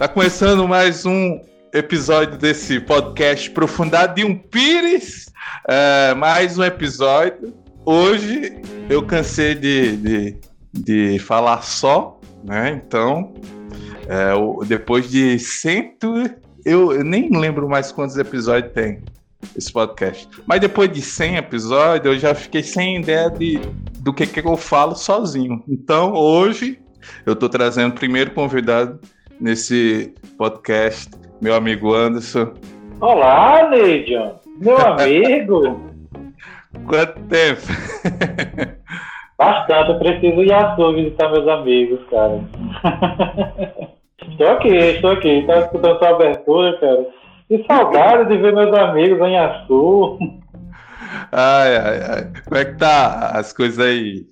Tá começando mais um episódio desse podcast Profundidade de um Pires. É, mais um episódio. Hoje eu cansei de, de, de falar só, né? Então, é, depois de cento. Eu, eu nem lembro mais quantos episódios tem esse podcast. Mas depois de 100 episódios, eu já fiquei sem ideia de, do que, que eu falo sozinho. Então, hoje, eu tô trazendo o primeiro convidado nesse podcast, meu amigo Anderson. Olá, Neidion, meu amigo. Quanto tempo? Bastante, eu preciso ir à sua visitar meus amigos, cara. estou aqui, estou aqui, estava escutando sua abertura, cara. Que saudade de ver meus amigos em Açu. Ai, ai, ai. Como é que tá as coisas aí?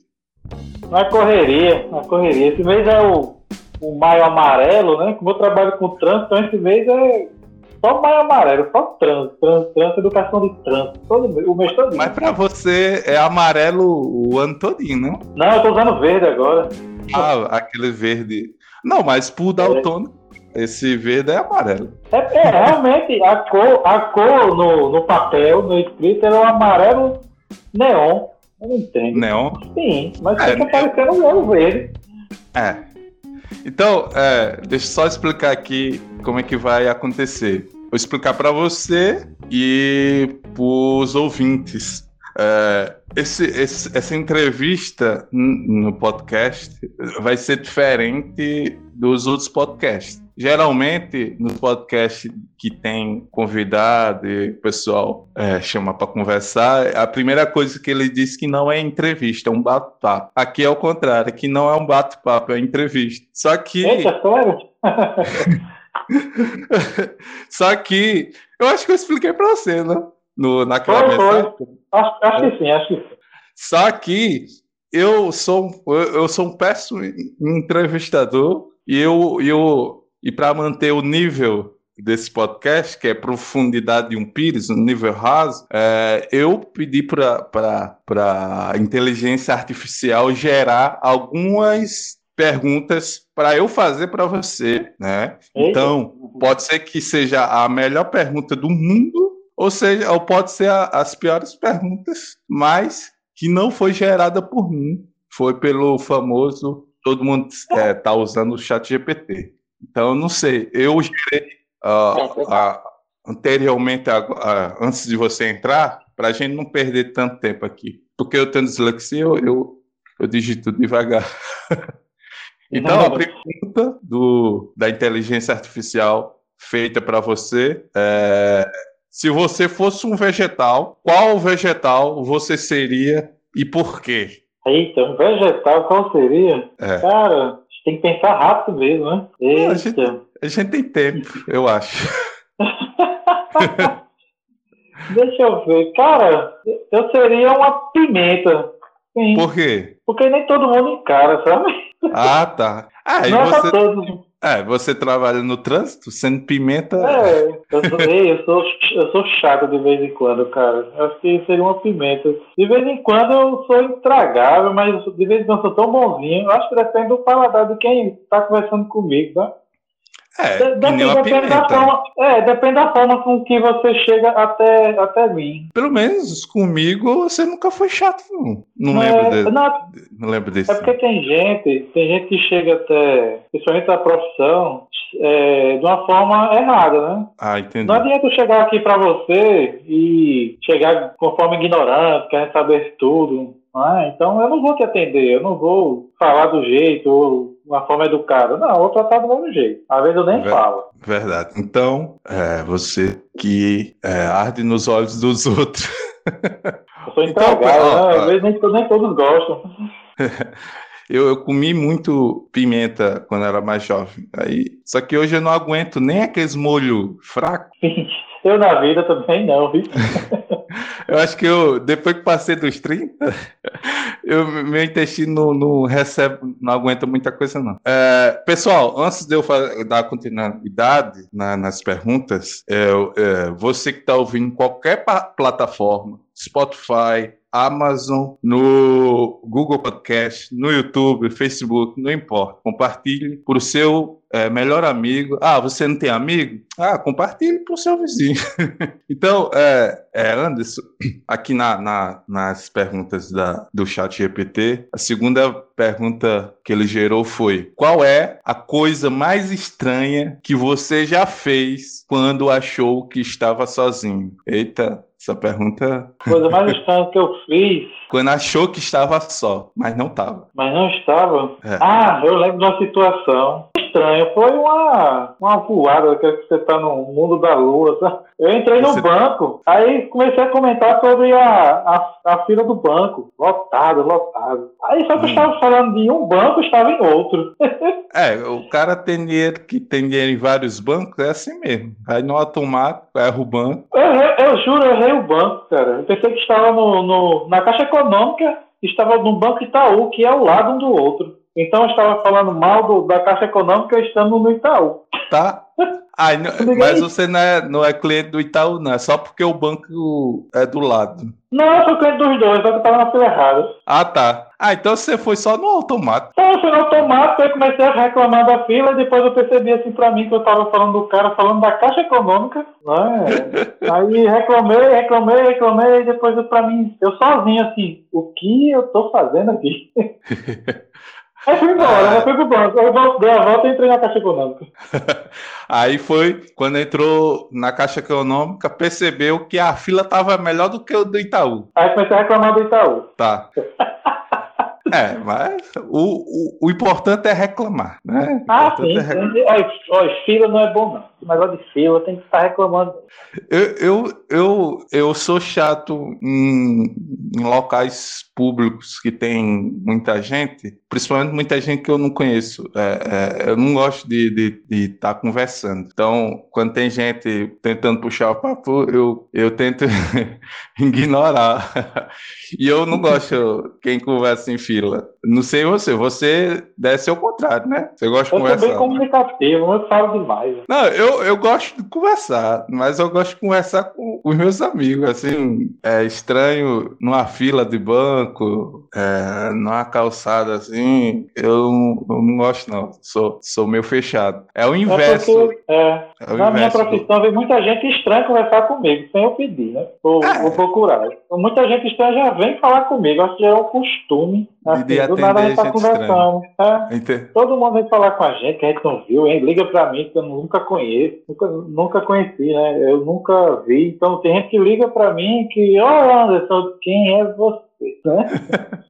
Na correria, na correria. Esse mês é o o maio amarelo, né? Como eu trabalho com trânsito, então esse mês é só maio amarelo, só trânsito, trânsito, trânsito educação de trânsito, todo, o mês todo. Mas pra você é amarelo o ano todinho, não? Não, eu tô usando verde agora. Ah, aquele verde. Não, mas pro daltônico, é. esse verde é amarelo. É, é, realmente, a cor, a cor no, no papel, no escrito, era o amarelo neon. Eu não entendo. Neon? Sim, mas é, fica parecendo um verde. É, então, é, deixa eu só explicar aqui como é que vai acontecer. Vou explicar para você e para os ouvintes. É, esse, esse, essa entrevista no podcast vai ser diferente dos outros podcasts. Geralmente, no podcast que tem convidado e o pessoal é, chama para conversar, a primeira coisa que ele diz que não é entrevista, é um bate-papo. Aqui é o contrário, aqui não é um bate-papo, é entrevista. Só que. Eita, sério? Só que eu acho que eu expliquei para você, né? No, naquela foi, mensagem. Foi. Acho, acho que sim, acho que sim. Só que eu sou, eu sou um péssimo entrevistador e eu, eu e para manter o nível desse podcast, que é profundidade de um pires, um nível raso, é, eu pedi para a inteligência artificial gerar algumas perguntas para eu fazer para você, né? Então, pode ser que seja a melhor pergunta do mundo, ou seja, ou pode ser a, as piores perguntas, mas que não foi gerada por mim, foi pelo famoso todo mundo está é, tá usando o chat GPT. Então, eu não sei. Eu gerei uh, uh, anteriormente, uh, antes de você entrar, para a gente não perder tanto tempo aqui. Porque eu tenho dislexia, eu, eu, eu digito devagar. então, a pergunta do, da inteligência artificial feita para você é: se você fosse um vegetal, qual vegetal você seria e por quê? Eita, um vegetal qual seria? É. Cara, tem que pensar rápido mesmo, né? Eita. A gente, a gente tem tempo, eu acho. Deixa eu ver. Cara, eu seria uma pimenta. Sim. Por quê? Porque nem todo mundo encara, sabe? Ah, tá. Ah, e Não é você... todos. É, você trabalha no trânsito, sendo pimenta. É, eu sou, eu sou, eu sou chato de vez em quando, cara. Eu acho que seria uma pimenta. De vez em quando eu sou intragável, mas de vez em quando eu sou tão bonzinho. Eu acho que depende do paladar de quem tá conversando comigo, tá? É, depende, depende da forma, é, depende da forma com que você chega até, até mim. Pelo menos comigo você nunca foi chato, não. Não é, lembro desse. Não, não lembro desse. É porque tem gente, tem gente que chega até, principalmente a profissão, é, de uma forma errada, né? Ah, entendi. Não adianta eu chegar aqui para você e chegar com forma ignorante, querendo saber tudo. Ah, então eu não vou te atender, eu não vou falar do jeito, uma forma educada. Não, eu tratar do mesmo jeito. Às vezes eu nem Ver, falo. Verdade. Então, é, você que é, arde nos olhos dos outros. Eu sou então, entregado, então, né? Às vezes nem, nem todos gostam. Eu, eu, comi muito pimenta quando era mais jovem. Aí, só que hoje eu não aguento nem aqueles molho fraco. Eu na vida também não, viu? Eu acho que eu, depois que passei dos 30, eu, meu intestino não, não recebe, não aguenta muita coisa, não. É, pessoal, antes de eu dar continuidade na, nas perguntas, é, você que está ouvindo qualquer plataforma, Spotify, Amazon, no Google Podcast, no YouTube, Facebook, não importa. Compartilhe para o seu é, melhor amigo. Ah, você não tem amigo? Ah, compartilhe para o seu vizinho. então, é, é, Anderson, aqui na, na, nas perguntas da, do chat GPT, a segunda pergunta que ele gerou foi: qual é a coisa mais estranha que você já fez quando achou que estava sozinho? Eita, essa pergunta. Coisa mais estranha que eu fiz. Quando achou que estava só, mas não estava. Mas não estava? É. Ah, eu lembro de uma situação estranha. Foi uma, uma voada que você está no mundo da lua. Sabe? Eu entrei no você... banco, aí comecei a comentar sobre a, a, a fila do banco. Lotado, lotado. Aí só que hum. eu estava falando de um banco, estava em outro. é, o cara tem dinheiro que tem dinheiro em vários bancos, é assim mesmo. Aí no automático, erra o banco. Eu, eu, eu juro, eu errei o banco, cara. Eu pensei que estava no, no, na Caixa Econômica, estava no Banco Itaú, que é ao lado um do outro. Então eu estava falando mal do, da Caixa Econômica estando no Itaú. Tá. Ah, mas você não é, não é cliente do Itaú, não. É só porque o banco é do lado. Não, eu sou cliente dos dois, só que eu estava na fila errada. Ah, tá. Ah, então você foi só no automático. Então, eu fui no automático, aí comecei a reclamar da fila, e depois eu percebi assim pra mim que eu estava falando do cara falando da Caixa Econômica. Né? aí reclamei, reclamei, reclamei, e depois eu, pra mim, eu sozinho assim, o que eu tô fazendo aqui? Aí fui embora, ah. fui pro banco. Aí dei a volta e entrei na Caixa Econômica. Aí foi quando entrou na Caixa Econômica, percebeu que a fila estava melhor do que o do Itaú. Aí comecei a reclamar do Itaú. Tá. É, mas o, o, o, importante é reclamar, né? Ah, sim. É reclamar. Olha, fila não é bom, não. Esse negócio de fila tem que estar reclamando. Eu, eu, eu, eu sou chato em, em locais públicos que tem muita gente, principalmente muita gente que eu não conheço. É, é, eu não gosto de estar tá conversando. Então, quando tem gente tentando puxar o papo, eu, eu tento ignorar. e eu não gosto quem conversa em fila. Não sei você, você deve ser o contrário, né? Você gosta de eu conversar. Eu sou bem comunicativo, eu falo demais. Não, eu, eu gosto de conversar, mas eu gosto de conversar com os meus amigos, assim, é estranho numa fila de banco, é, numa calçada assim, eu, eu não gosto não, sou, sou meio fechado. É o inverso. É porque, é, é o na minha profissão vem muita gente estranha conversar comigo, sem eu pedir, né? Vou, é. vou procurar. Muita gente estranha já vem falar comigo, acho que é um costume. Assim, de do nada a gente tá conversando. É, todo mundo vem falar com a gente, que a gente não viu, hein? Liga pra mim, que eu nunca conheço, nunca, nunca conheci, né? Eu nunca vi. Então tem gente que liga pra mim que, ó, oh, Anderson, quem é você? Né?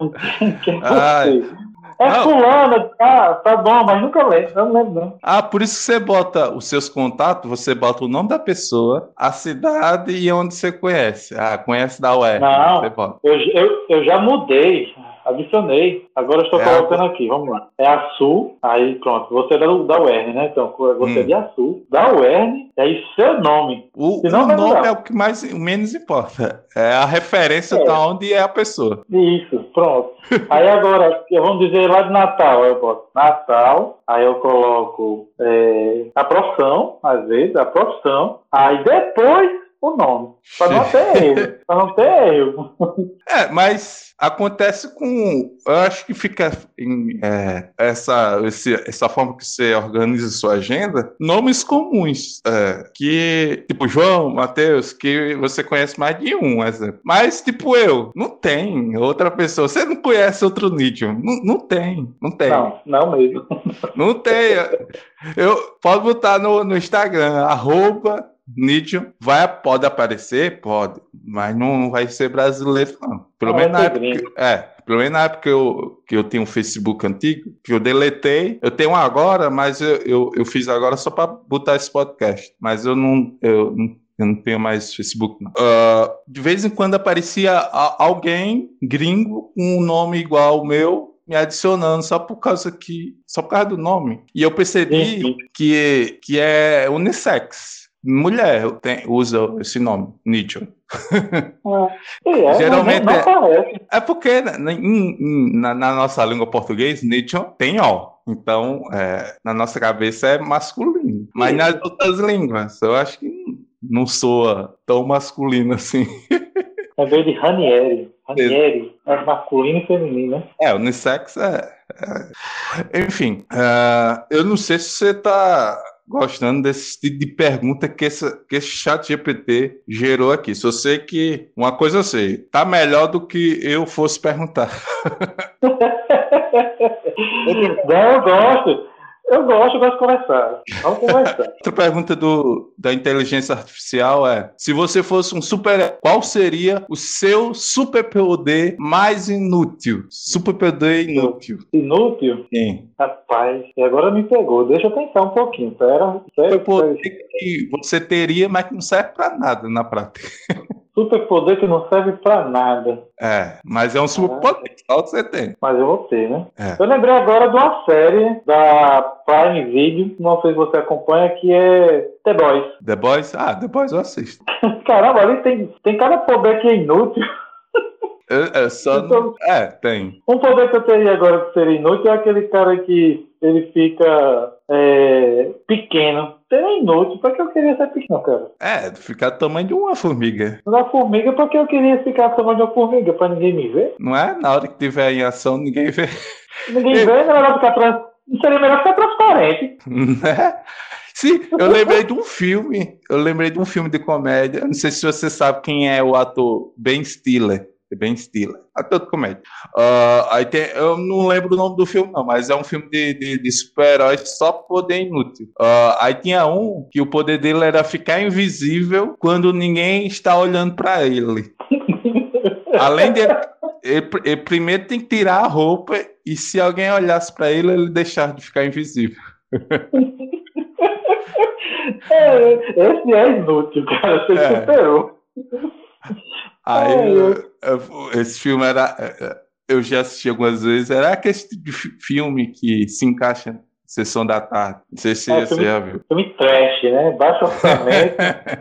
quem é você? É não. fulano, ah, tá bom, mas nunca lembro, não lembro não. Ah, por isso que você bota os seus contatos, você bota o nome da pessoa, a cidade e onde você conhece. Ah, conhece da UER. Não, eu, eu, eu já mudei. Adicionei. Agora estou é colocando a... aqui, vamos lá. É a Sul, aí pronto. Você é da, da UERN, né? Então, você hum. é de Açul, da UERN, e aí seu nome. O, o nome é o que mais, menos importa. É a referência é. da onde é a pessoa. Isso, pronto. aí agora, vamos dizer lá de Natal, eu boto Natal, aí eu coloco é, a profissão, às vezes, a profissão, aí depois o nome. Para não ter erro. Para não ter erro. É, mas acontece com. Eu acho que fica em, é, essa, esse, essa forma que você organiza sua agenda, nomes comuns. É, que, tipo, João, Matheus, que você conhece mais de um, exemplo. Mas, tipo, eu, não tem outra pessoa. Você não conhece outro Nietzsche? Não, não tem, não tem. Não, não mesmo. Não tem. Eu, pode botar no, no Instagram, arroba Nietzsche vai, pode aparecer? Pode, mas não vai ser brasileiro, não. Pelo menos na época. É, pelo menos na época que eu, que eu tinha um Facebook antigo, que eu deletei. Eu tenho agora, mas eu, eu, eu fiz agora só para botar esse podcast. Mas eu não. Eu, eu não tenho mais Facebook, não. Uh, de vez em quando aparecia alguém gringo com um nome igual ao meu, me adicionando só por causa que só por causa do nome e eu percebi que que é unissex mulher tem, usa esse nome, Nietzsche. É, é, Geralmente é, é, porque na, na, na, nossa língua portuguesa, Nietzsche tem ó. Então, é, na nossa cabeça é masculino. Mas nas outras línguas, eu acho que não soa tão masculino assim. Lembrei de Ranieri. Ranieri, é masculino e feminino, né? É, unissex é. é... Enfim, uh, eu não sei se você tá gostando desse tipo de pergunta que, essa, que esse chat GPT gerou aqui. Só sei que uma coisa eu sei, tá melhor do que eu fosse perguntar. Não, eu gosto. Eu gosto, eu gosto de conversar. Vamos conversar. Outra pergunta do, da inteligência artificial é: se você fosse um super, qual seria o seu superpoder mais inútil? Superpoder inútil. Inútil? Sim. Rapaz, e agora me pegou. Deixa eu pensar um pouquinho. Pera. Superpoder que você teria, mas que não serve para nada na prática. Superpoder que não serve pra nada. É, mas é um superpoder, só que você tem. Mas eu vou ter, né? É. Eu lembrei agora de uma série da Prime Video, não sei se você acompanha, que é The Boys. The Boys? Ah, The Boys eu assisto. Caramba, ali tem, tem cada poder que é inútil. É, é só. Então, é, tem. Um poder que eu teria agora que seria inútil é aquele cara que ele fica é, pequeno. Seria inútil, porque eu queria ser pequeno, cara. É, ficar do tamanho de uma formiga. Da formiga, porque eu queria ficar do tamanho de uma formiga, pra ninguém me ver. Não é? Na hora que tiver em ação, ninguém vê. Ninguém vê, não é melhor ficar trans... Seria melhor ficar transparente. Né? Sim, eu lembrei de um filme. Eu lembrei de um filme de comédia. Não sei se você sabe quem é o ator Ben Stiller. Ben Stiller, ator de comédia. Uh, aí tem, eu não lembro o nome do filme, não, mas é um filme de, de, de super-heróis só poder inútil. Uh, aí tinha um que o poder dele era ficar invisível quando ninguém está olhando para ele. Além de. Ele, ele, primeiro tem que tirar a roupa e se alguém olhasse para ele, ele deixar de ficar invisível. é, esse é inútil, cara. Você é. superou. Aí eu, eu, esse filme era. É, é, eu já assisti algumas vezes, era aquele tipo de filme que se encaixa na sessão da tarde. Não sei se é, você já viu. Filme trash, né? Baixo orçamento,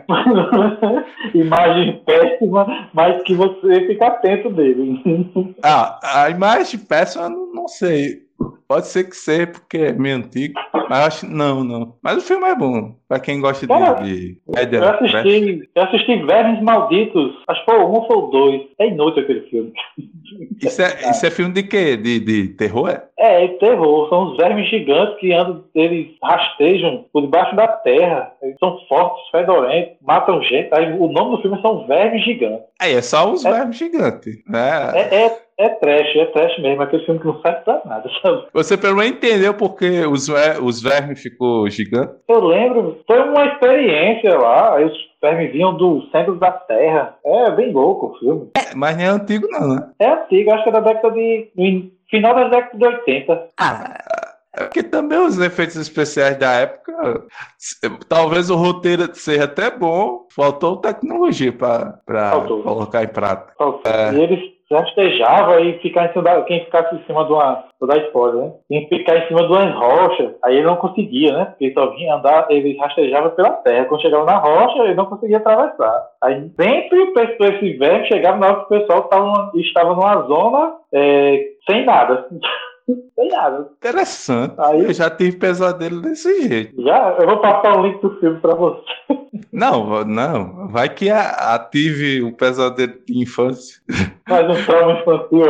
imagem péssima, mas que você fica atento dele. ah, a imagem péssima, não, não sei. Pode ser que seja, porque é meio antigo. Mas acho não, não. Mas o filme é bom. Pra quem gosta Cara, de, de média. Eu assisti, eu assisti Vermes Malditos. Acho que foi um ou foi o dois. É inútil aquele filme. Isso é, isso é filme de quê? De, de terror? É? é, é terror. São os vermes gigantes que andam, eles rastejam por debaixo da terra. Eles são fortes, fedorentos, matam gente. Aí, o nome do filme são Vermes Gigantes. Aí é só os é, vermes gigantes. Né? É, é é trash, é trash mesmo, aquele filme que não serve pra nada, sabe? Você pelo menos entendeu porque os, os vermes ficou gigante? Eu lembro, foi uma experiência lá, aí os vermes vinham do centro da Terra. É bem louco o filme. É, mas não é antigo não, né? É antigo, acho que é da década de... final da década de 80. Ah... É porque também os efeitos especiais da época, talvez o roteiro seja até bom, faltou tecnologia para colocar em prática. É. E eles rastejava e ficar em cima da, quem ficasse em cima de uma, vou dar né? Quem ficar em cima de uma rocha, aí ele não conseguia, né? Porque ele só vinha andar, ele rastejava pela terra. Quando chegava na rocha, ele não conseguia atravessar. Aí sempre esse velho chegava na hora que o pessoal tava, estava numa zona é, sem nada. Nada. Interessante. Aí, eu já tive pesadelo desse jeito. Já? Eu vou passar o link do filme pra você. Não, não. Vai que ative o pesadelo de infância. Faz um trauma infantil.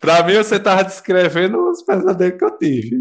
pra mim, você tava descrevendo os pesadelos que eu tive.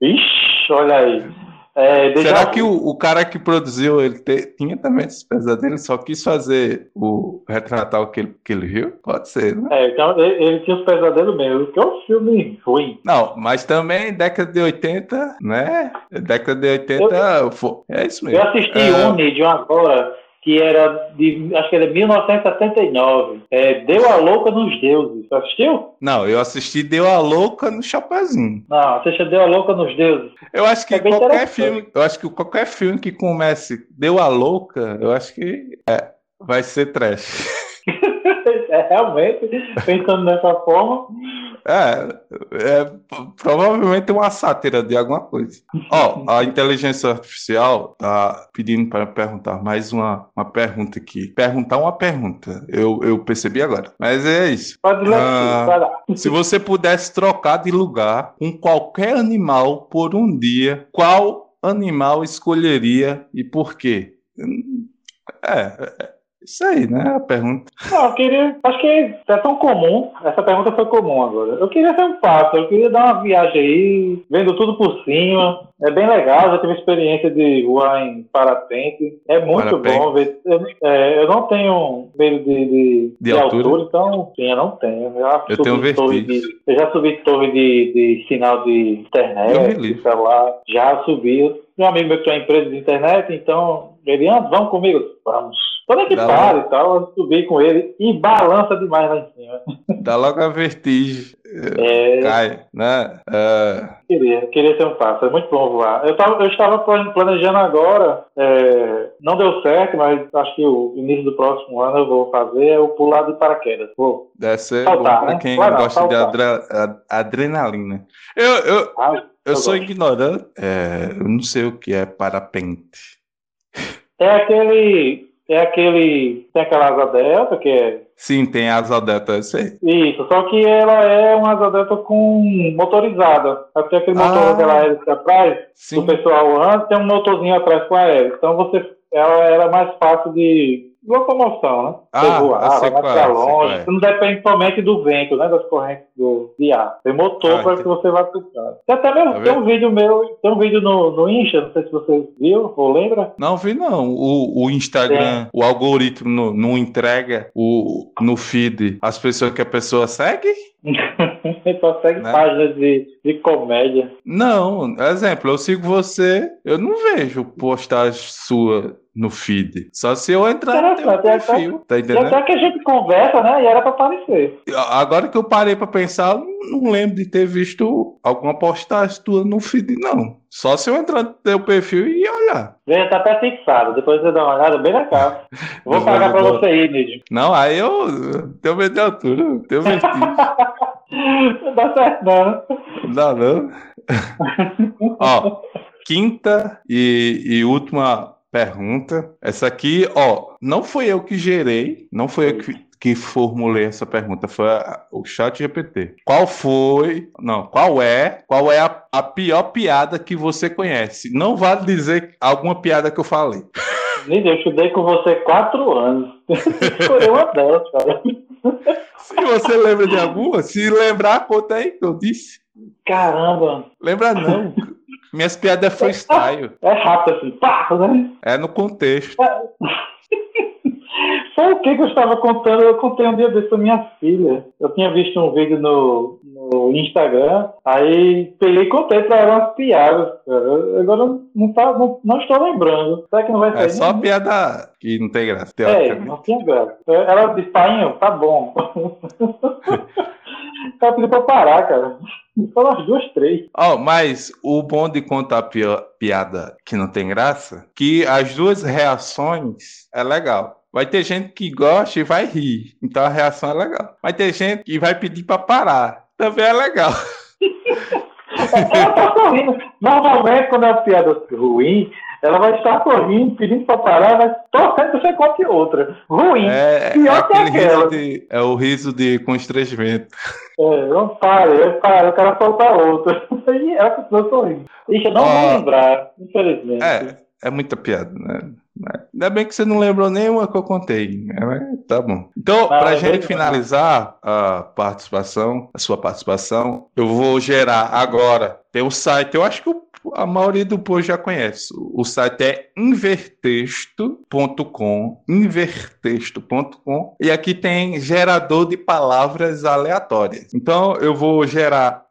Ixi, olha aí. É, Será que o, o, cara que produziu ele te, tinha também esses pesadelos, só quis fazer o retratar o que ele, que ele viu? Pode ser, né? É, então ele, ele tinha os pesadelos mesmo, que é um filme ruim. Não, mas também década de 80, né? Década de 80, eu, é isso mesmo. Eu assisti é... um de uma agora que era de, acho que era 1979. É, Deu a Louca nos Deuses. Você assistiu? Não, eu assisti Deu a Louca no Chapeuzinho. Não, assista Deu a Louca nos Deuses. Eu acho que é qualquer filme, eu acho que qualquer filme que comece Deu a Louca, eu acho que é, vai ser trash. é, realmente, pensando dessa forma, é, é provavelmente uma sátira de alguma coisa. Ó, oh, a inteligência artificial tá pedindo para perguntar mais uma, uma pergunta aqui. Perguntar uma pergunta. Eu, eu percebi agora. Mas é isso. Pode ler, ah, se você pudesse trocar de lugar com qualquer animal por um dia, qual animal escolheria e por quê? É, é isso aí, né? A pergunta. Não, eu queria. Acho que é tão comum. Essa pergunta foi comum agora. Eu queria ser um passo, eu queria dar uma viagem aí, vendo tudo por cima. É bem legal, já tive experiência de voar em parapente. É muito parapente. bom ver. Eu, é, eu, não tenho medo de, de, de, de altura? altura? então sim, eu não tenho. Eu, já eu tenho vertigem. De, eu já subi torre de, de sinal de internet, de celular. Já subi. Meu amigo meu que tem uma empresa de internet, então ele, ah, vamos comigo? Vamos. Quando é que para e tal, eu subi com ele e balança demais lá em cima. Dá logo a vertigem. É... Cai, né? É... Queria, queria ter um passo. É muito bom voar. Eu, tava, eu estava planejando agora, é... não deu certo, mas acho que o início do próximo ano eu vou fazer é o pular de paraquedas. Vou. Deve ser saltar, bom para né? quem gosta de adre... adrenalina. Eu, eu, ah, eu, eu sou gosto. ignorante, é... eu não sei o que é parapente. É aquele é aquele. Tem aquela asa delta, que é. Sim, tem a asa delta, eu sei. Isso, só que ela é uma asa delta com motorizada. Até aquele motor ah, daquela hélice atrás, sim. o pessoal anda, tem um motorzinho atrás com a hélice. Então você, ela era mais fácil de locomoção, né? Ah, voar, vai mais para longe. Você não depende somente do vento, né? Das correntes do, de ar. Tem motor ah, para que você vá puxar. Tem até mesmo, tá tem um vídeo meu, tem um vídeo no, no Insta, não sei se você viu ou lembra. Não vi não. O, o Instagram, o algoritmo não, não entrega o, no feed as pessoas que a pessoa segue? Só segue né? páginas de, de comédia. Não, exemplo, eu sigo você, eu não vejo postagem sua no feed. Só se eu entrar no teu perfil, tá entendendo? Até que a gente conversa, né? E era pra aparecer. Agora que eu parei pra pensar, não lembro de ter visto alguma postagem tua no feed, não. Só se eu entrar no teu perfil e olhar. Vem, tá até fixado. Depois você dá uma olhada bem na cara. Vou pagar pra você aí, Nídio. Não, aí eu tenho medo de altura. Tenho medo Não dá certo, não. Não dá, não. Ó, quinta e, e última pergunta. Essa aqui, ó, não foi eu que gerei, não foi eu que, que formulei essa pergunta, foi a, o chat GPT. Qual foi, não, qual é, qual é a, a pior piada que você conhece? Não vale dizer alguma piada que eu falei. eu estudei com você quatro anos. Escolheu uma delas, cara. Se você lembra de alguma, se lembrar, conta aí que eu disse. Caramba! Lembra não. Minhas piadas é freestyle. É rápido assim, pá, né? É no contexto. É. Foi o que, que eu estava contando? Eu contei um dia desse pra minha filha. Eu tinha visto um vídeo no, no Instagram, aí peguei e contei pra ela umas piadas, cara. Agora não, tá, não, não estou lembrando. Será que não vai é sair? É só piada que não tem graça. É, não tinha graça. Ela disse, pai, tá bom. O cara pediu pra parar, cara. Foram as duas, três. Oh, mas o bom de contar piada que não tem graça, que as duas reações é legal. Vai ter gente que gosta e vai rir. Então a reação é legal. Vai ter gente que vai pedir pra parar. Também é legal. Ela tá sorrindo. Normalmente, quando é uma piada ruim, ela vai estar sorrindo, pedindo para parar, mas torcendo que você conte outra. Ruim. É, pior é que aquela. De, é o riso de constrangimento. É, não pare, eu paro, eu quero soltar outra. E ela continua sorrindo. Ixi, eu não oh, vou lembrar, infelizmente. É, é muita piada, né? Ainda bem que você não lembrou nenhuma que eu contei. Né? Tá bom. Então, para a gente finalizar a participação, a sua participação, eu vou gerar agora. Tem o site, eu acho que a maioria do povo já conhece. O site é invertexto.com, invertexto.com, e aqui tem gerador de palavras aleatórias. Então, eu vou gerar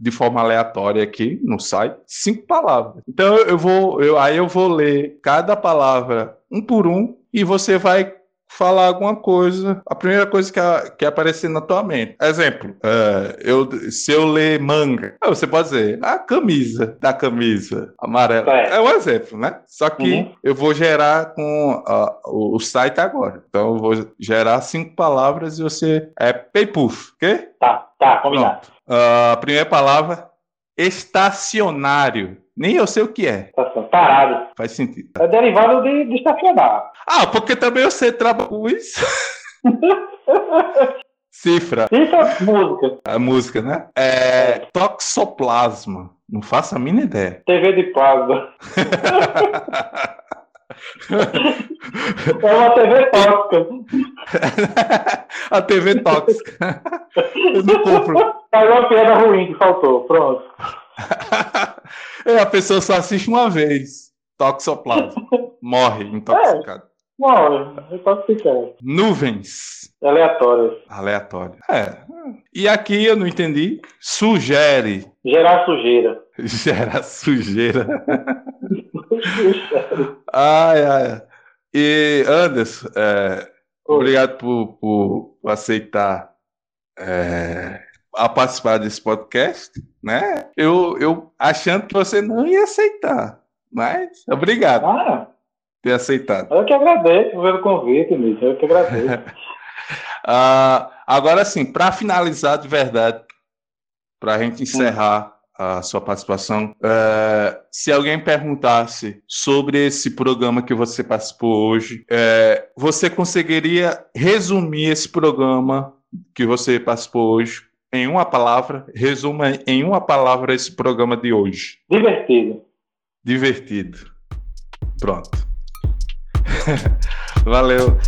de forma aleatória aqui no site cinco palavras. Então eu vou, eu, aí eu vou ler cada palavra um por um e você vai falar alguma coisa, a primeira coisa que, a, que aparecer na tua mente. Exemplo, uh, eu, se eu ler manga, você pode dizer a camisa da camisa amarela. É, é um exemplo, né? Só que uhum. eu vou gerar com uh, o, o, site agora. Então eu vou gerar cinco palavras e você é paypuff, ok? Tá, tá, combinado. Uh, a primeira palavra, estacionário. Nem eu sei o que é. Parado. Faz sentido. É derivado de, de estacionar. Ah, porque também eu sei trabalhar com isso. Cifra. Cifra, música. A música, né? É, toxoplasma. Não faço a mínima ideia. TV de plasma. É uma TV tóxica. a TV tóxica. Eu não compro. É uma piada ruim que faltou. Pronto. é, a pessoa só assiste uma vez. Toxoplasma. Morre intoxicado. É. Morre, intoxicado. Nuvens. Aleatórias. Aleatórias. É. E aqui eu não entendi. Sugere. Gerar sujeira. Gerar sujeira. ai, ai. E, Anderson, é, obrigado por, por, por aceitar é, a participar desse podcast, né? Eu, eu achando que você não ia aceitar, mas obrigado ah, por ter aceitado. Eu que agradeço pelo convite, Mício, eu que agradeço. ah, agora sim, para finalizar de verdade, para a gente encerrar a sua participação. É, se alguém perguntasse sobre esse programa que você participou hoje, é, você conseguiria resumir esse programa que você participou hoje em uma palavra? Resuma em uma palavra esse programa de hoje. Divertido. Divertido. Pronto. Valeu.